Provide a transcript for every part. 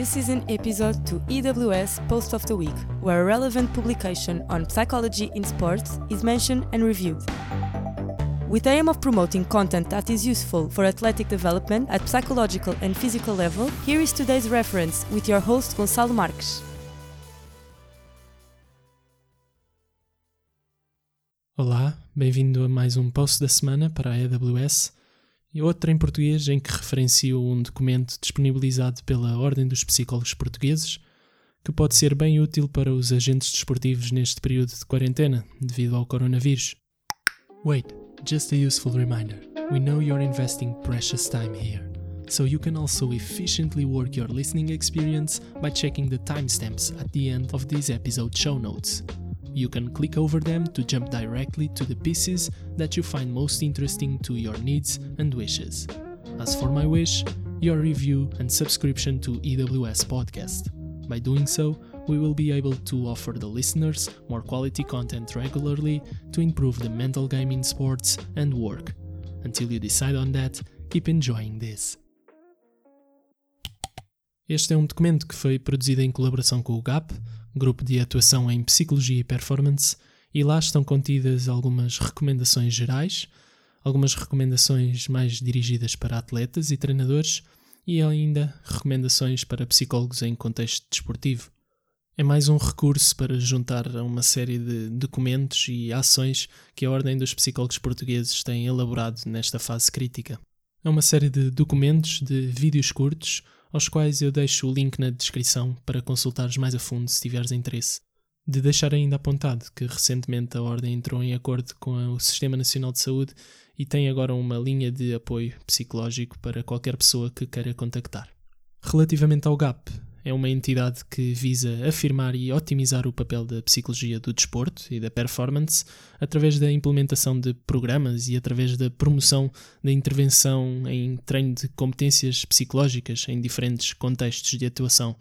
This is an episode to EWS Post of the Week, where a relevant publication on psychology in sports is mentioned and reviewed. With the aim of promoting content that is useful for athletic development at psychological and physical level, here is today's reference with your host Gonçalo Marques. Olá, bem-vindo a mais um post da semana para a AWS e outro em português em que referencio um documento disponibilizado pela Ordem dos Psicólogos Portugueses que pode ser bem útil para os agentes desportivos neste período de quarentena devido ao coronavírus. Wait, just a useful reminder. We know you're investing precious time here. So you can also efficiently work your listening experience by checking the timestamps at the end of this episode show notes. You can click over them to jump directly to the pieces that you find most interesting to your needs and wishes. As for my wish, your review and subscription to EWS Podcast. By doing so, we will be able to offer the listeners more quality content regularly to improve the mental game in sports and work. Until you decide on that, keep enjoying this. Este é um documento que foi produzido em colaboração com o GAP, Grupo de Atuação em Psicologia e Performance, e lá estão contidas algumas recomendações gerais, algumas recomendações mais dirigidas para atletas e treinadores e ainda recomendações para psicólogos em contexto desportivo. É mais um recurso para juntar a uma série de documentos e ações que a Ordem dos Psicólogos Portugueses tem elaborado nesta fase crítica. É uma série de documentos de vídeos curtos aos quais eu deixo o link na descrição para consultares mais a fundo se tiveres interesse. De deixar ainda apontado que recentemente a Ordem entrou em acordo com o Sistema Nacional de Saúde e tem agora uma linha de apoio psicológico para qualquer pessoa que queira contactar. Relativamente ao GAP, é uma entidade que visa afirmar e otimizar o papel da psicologia do desporto e da performance através da implementação de programas e através da promoção da intervenção em treino de competências psicológicas em diferentes contextos de atuação.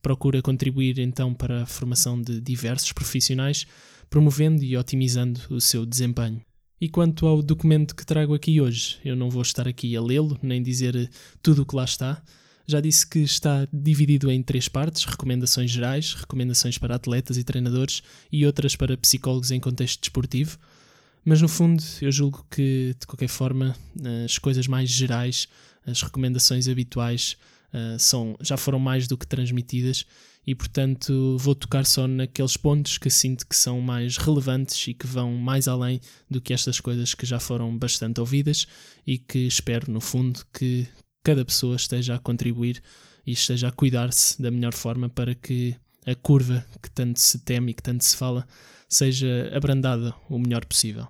Procura contribuir então para a formação de diversos profissionais, promovendo e otimizando o seu desempenho. E quanto ao documento que trago aqui hoje, eu não vou estar aqui a lê-lo, nem dizer tudo o que lá está já disse que está dividido em três partes: recomendações gerais, recomendações para atletas e treinadores e outras para psicólogos em contexto desportivo. Mas no fundo, eu julgo que, de qualquer forma, as coisas mais gerais, as recomendações habituais, uh, são, já foram mais do que transmitidas e, portanto, vou tocar só naqueles pontos que sinto que são mais relevantes e que vão mais além do que estas coisas que já foram bastante ouvidas e que espero, no fundo, que cada pessoa esteja a contribuir e esteja a cuidar-se da melhor forma para que a curva que tanto se teme e que tanto se fala seja abrandada o melhor possível.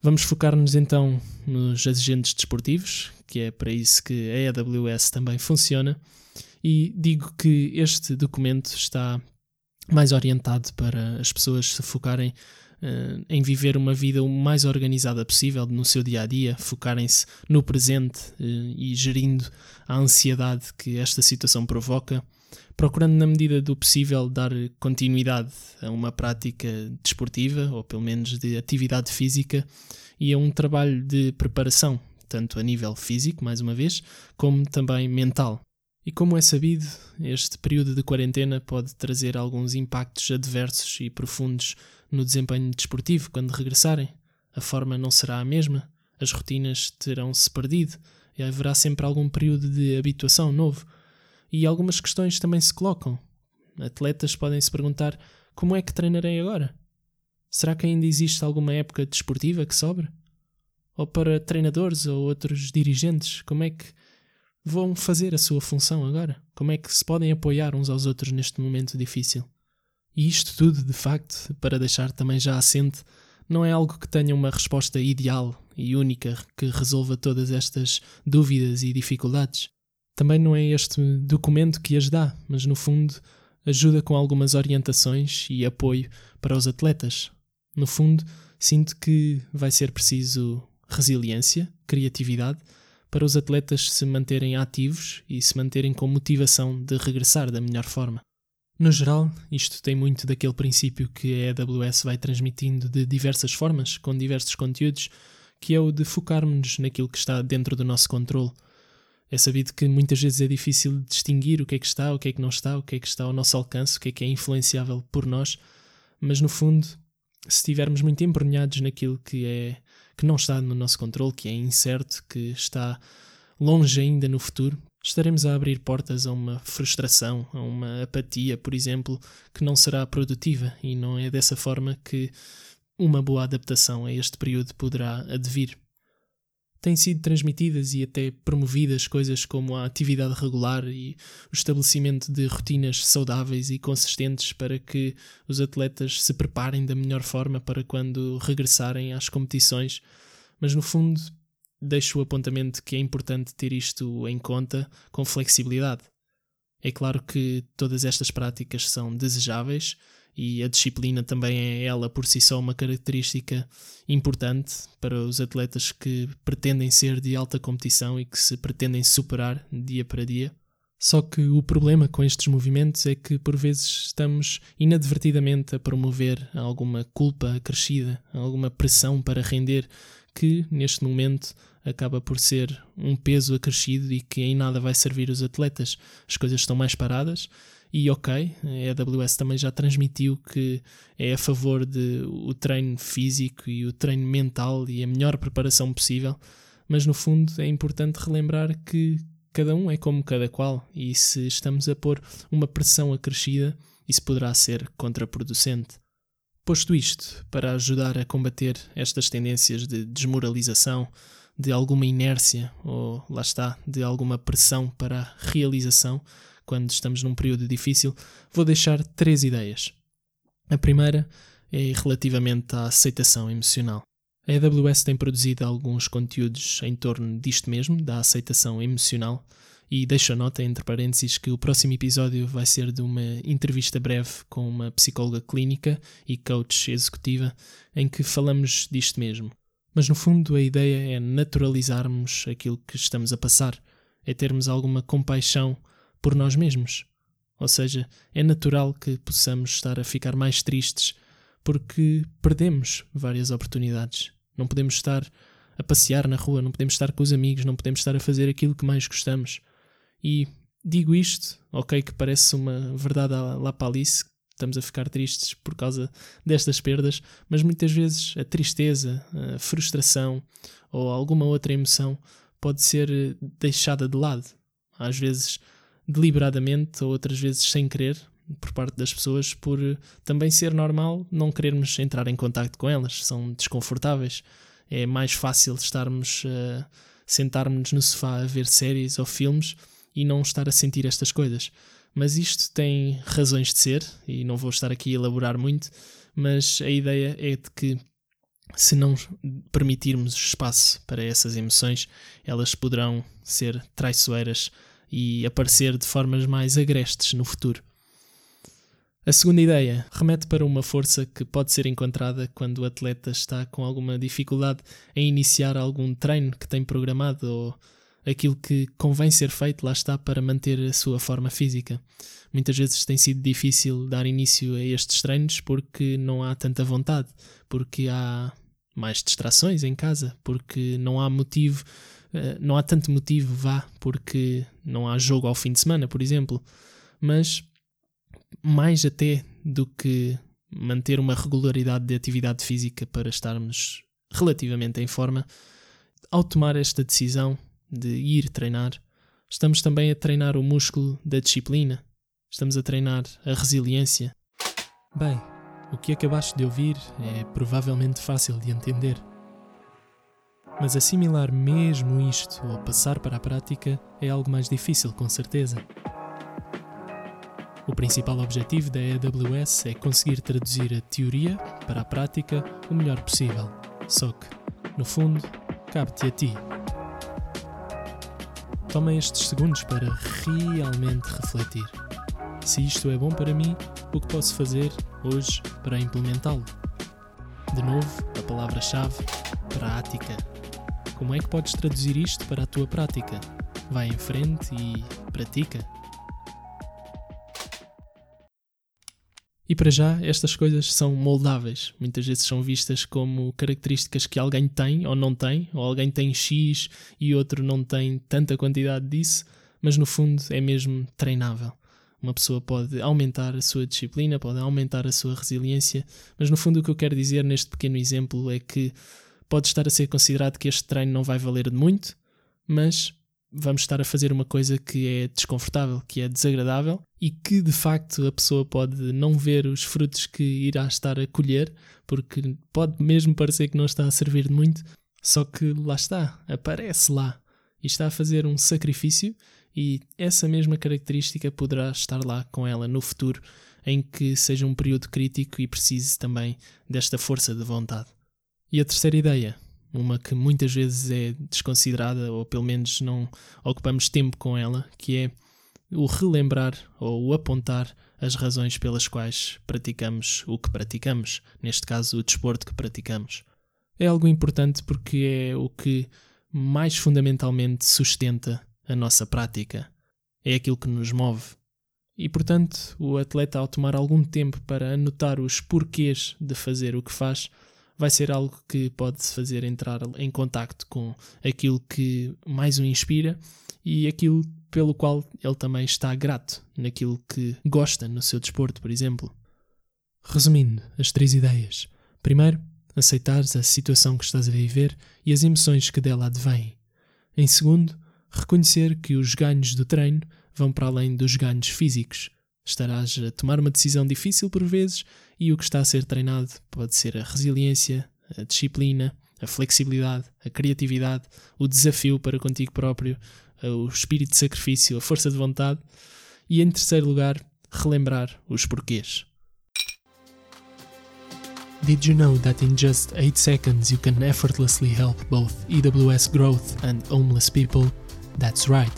Vamos focar-nos então nos agentes desportivos, que é para isso que a AWS também funciona, e digo que este documento está mais orientado para as pessoas se focarem uh, em viver uma vida o mais organizada possível no seu dia a dia, focarem-se no presente uh, e gerindo a ansiedade que esta situação provoca, procurando, na medida do possível, dar continuidade a uma prática desportiva, ou pelo menos de atividade física, e a um trabalho de preparação, tanto a nível físico, mais uma vez, como também mental. E como é sabido, este período de quarentena pode trazer alguns impactos adversos e profundos no desempenho desportivo quando regressarem. A forma não será a mesma, as rotinas terão-se perdido e haverá sempre algum período de habituação novo. E algumas questões também se colocam. Atletas podem se perguntar como é que treinarei agora? Será que ainda existe alguma época desportiva que sobre? Ou para treinadores ou outros dirigentes, como é que vão fazer a sua função agora? Como é que se podem apoiar uns aos outros neste momento difícil? E isto tudo, de facto, para deixar também já assente, não é algo que tenha uma resposta ideal e única que resolva todas estas dúvidas e dificuldades. Também não é este documento que as dá, mas no fundo ajuda com algumas orientações e apoio para os atletas. No fundo, sinto que vai ser preciso resiliência, criatividade, para os atletas se manterem ativos e se manterem com motivação de regressar da melhor forma. No geral, isto tem muito daquele princípio que a AWS vai transmitindo de diversas formas, com diversos conteúdos, que é o de focarmos-nos naquilo que está dentro do nosso controle. É sabido que muitas vezes é difícil distinguir o que é que está, o que é que não está, o que é que está ao nosso alcance, o que é que é influenciável por nós, mas no fundo, se estivermos muito embrenhados naquilo que é que não está no nosso controle, que é incerto, que está longe ainda no futuro, estaremos a abrir portas a uma frustração, a uma apatia, por exemplo, que não será produtiva e não é dessa forma que uma boa adaptação a este período poderá advir têm sido transmitidas e até promovidas coisas como a atividade regular e o estabelecimento de rotinas saudáveis e consistentes para que os atletas se preparem da melhor forma para quando regressarem às competições. Mas no fundo, deixo o apontamento que é importante ter isto em conta com flexibilidade. É claro que todas estas práticas são desejáveis e a disciplina também é ela por si só uma característica importante para os atletas que pretendem ser de alta competição e que se pretendem superar dia para dia. Só que o problema com estes movimentos é que por vezes estamos inadvertidamente a promover alguma culpa acrescida, alguma pressão para render, que neste momento acaba por ser um peso acrescido e que em nada vai servir os atletas. As coisas estão mais paradas e ok, a AWS também já transmitiu que é a favor de o treino físico e o treino mental e a melhor preparação possível, mas no fundo é importante relembrar que cada um é como cada qual e se estamos a pôr uma pressão acrescida, isso poderá ser contraproducente. Posto isto, para ajudar a combater estas tendências de desmoralização, de alguma inércia ou, lá está, de alguma pressão para a realização, quando estamos num período difícil, vou deixar três ideias. A primeira é relativamente à aceitação emocional. A AWS tem produzido alguns conteúdos em torno disto mesmo, da aceitação emocional, e deixo a nota entre parênteses que o próximo episódio vai ser de uma entrevista breve com uma psicóloga clínica e coach executiva, em que falamos disto mesmo. Mas no fundo a ideia é naturalizarmos aquilo que estamos a passar, é termos alguma compaixão por nós mesmos. Ou seja, é natural que possamos estar a ficar mais tristes porque perdemos várias oportunidades. Não podemos estar a passear na rua, não podemos estar com os amigos, não podemos estar a fazer aquilo que mais gostamos. E digo isto, ok, que parece uma verdade lá para Alice, estamos a ficar tristes por causa destas perdas, mas muitas vezes a tristeza, a frustração ou alguma outra emoção pode ser deixada de lado. Às vezes deliberadamente ou outras vezes sem querer por parte das pessoas por também ser normal não querermos entrar em contato com elas, são desconfortáveis. É mais fácil estarmos uh, sentarmos no sofá a ver séries ou filmes e não estar a sentir estas coisas. Mas isto tem razões de ser e não vou estar aqui a elaborar muito, mas a ideia é de que se não permitirmos espaço para essas emoções, elas poderão ser traiçoeiras e aparecer de formas mais agrestes no futuro. A segunda ideia remete para uma força que pode ser encontrada quando o atleta está com alguma dificuldade em iniciar algum treino que tem programado ou aquilo que convém ser feito lá está para manter a sua forma física. Muitas vezes tem sido difícil dar início a estes treinos porque não há tanta vontade, porque há mais distrações em casa, porque não há motivo não há tanto motivo, vá, porque não há jogo ao fim de semana, por exemplo, mas mais até do que manter uma regularidade de atividade física para estarmos relativamente em forma, ao tomar esta decisão de ir treinar, estamos também a treinar o músculo da disciplina, estamos a treinar a resiliência. Bem, o que acabaste de ouvir é provavelmente fácil de entender. Mas assimilar mesmo isto ou passar para a prática é algo mais difícil, com certeza. O principal objetivo da AWS é conseguir traduzir a teoria para a prática o melhor possível. Só que, no fundo, cabe-te a ti. Toma estes segundos para realmente refletir. Se isto é bom para mim, o que posso fazer hoje para implementá-lo? De novo, a palavra-chave: prática. Como é que podes traduzir isto para a tua prática? Vai em frente e pratica. E para já, estas coisas são moldáveis. Muitas vezes são vistas como características que alguém tem ou não tem, ou alguém tem X e outro não tem tanta quantidade disso, mas no fundo é mesmo treinável. Uma pessoa pode aumentar a sua disciplina, pode aumentar a sua resiliência, mas no fundo o que eu quero dizer neste pequeno exemplo é que pode estar a ser considerado que este treino não vai valer de muito, mas vamos estar a fazer uma coisa que é desconfortável, que é desagradável e que de facto a pessoa pode não ver os frutos que irá estar a colher, porque pode mesmo parecer que não está a servir de muito, só que lá está, aparece lá e está a fazer um sacrifício e essa mesma característica poderá estar lá com ela no futuro, em que seja um período crítico e precise também desta força de vontade. E a terceira ideia, uma que muitas vezes é desconsiderada ou pelo menos não ocupamos tempo com ela, que é o relembrar ou o apontar as razões pelas quais praticamos o que praticamos, neste caso o desporto que praticamos. É algo importante porque é o que mais fundamentalmente sustenta a nossa prática. É aquilo que nos move. E portanto, o atleta, ao tomar algum tempo para anotar os porquês de fazer o que faz, vai ser algo que pode fazer entrar em contacto com aquilo que mais o inspira e aquilo pelo qual ele também está grato naquilo que gosta no seu desporto, por exemplo. Resumindo, as três ideias. Primeiro, aceitares a situação que estás a viver e as emoções que dela advêm. Em segundo, reconhecer que os ganhos do treino vão para além dos ganhos físicos. Estarás a tomar uma decisão difícil por vezes e o que está a ser treinado pode ser a resiliência, a disciplina, a flexibilidade, a criatividade, o desafio para contigo próprio, o espírito de sacrifício, a força de vontade e, em terceiro lugar, relembrar os porquês. Did you know that in just 8 seconds you can effortlessly help both EWS growth and homeless people? That's right.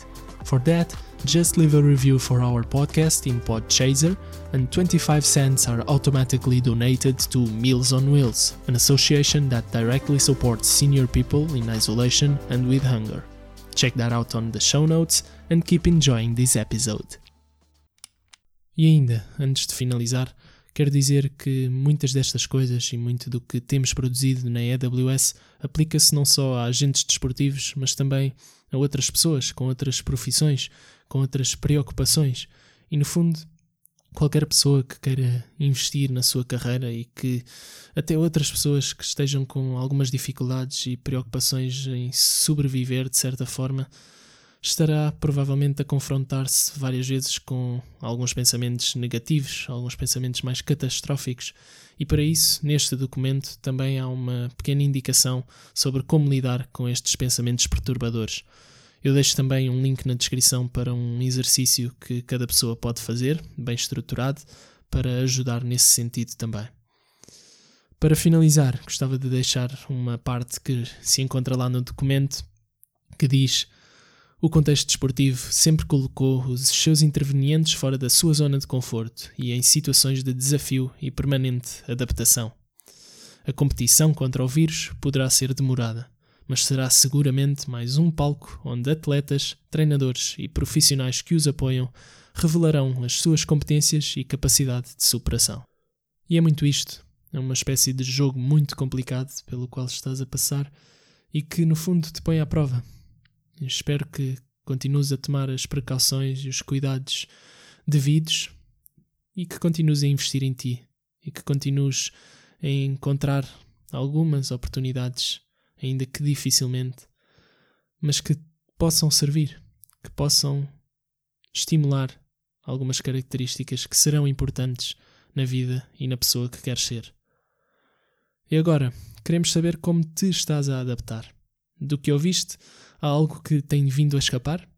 For that, just leave a review for our podcast in Podchaser, and 25 cents are automatically donated to Meals on Wheels, an association that directly supports senior people in isolation and with hunger. Check that out on the show notes and keep enjoying this episode. E ainda, antes de finalizar, quero dizer que muitas destas coisas e muito do que temos produzido na AWS aplica-se não só a agentes desportivos, mas também a outras pessoas com outras profissões, com outras preocupações. E no fundo, qualquer pessoa que queira investir na sua carreira e que até outras pessoas que estejam com algumas dificuldades e preocupações em sobreviver de certa forma, estará provavelmente a confrontar-se várias vezes com alguns pensamentos negativos, alguns pensamentos mais catastróficos. E para isso, neste documento também há uma pequena indicação sobre como lidar com estes pensamentos perturbadores. Eu deixo também um link na descrição para um exercício que cada pessoa pode fazer, bem estruturado, para ajudar nesse sentido também. Para finalizar, gostava de deixar uma parte que se encontra lá no documento que diz: O contexto desportivo sempre colocou os seus intervenientes fora da sua zona de conforto e em situações de desafio e permanente adaptação. A competição contra o vírus poderá ser demorada mas será seguramente mais um palco onde atletas, treinadores e profissionais que os apoiam revelarão as suas competências e capacidade de superação. E é muito isto. É uma espécie de jogo muito complicado pelo qual estás a passar e que no fundo te põe à prova. Eu espero que continues a tomar as precauções e os cuidados devidos e que continues a investir em ti e que continues a encontrar algumas oportunidades ainda que dificilmente, mas que possam servir, que possam estimular algumas características que serão importantes na vida e na pessoa que queres ser. E agora, queremos saber como te estás a adaptar. Do que ouviste, há algo que tem vindo a escapar?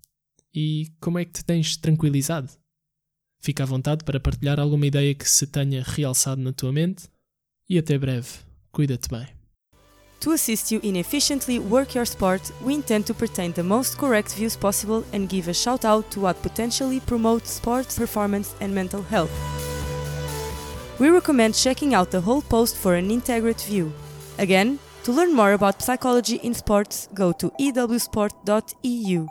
E como é que te tens tranquilizado? Fica à vontade para partilhar alguma ideia que se tenha realçado na tua mente. E até breve. Cuida-te bem. To assist you in efficiently work your sport, we intend to pertain the most correct views possible and give a shout out to what potentially promotes sports performance and mental health. We recommend checking out the whole post for an integrated view. Again, to learn more about psychology in sports, go to ewsport.eu.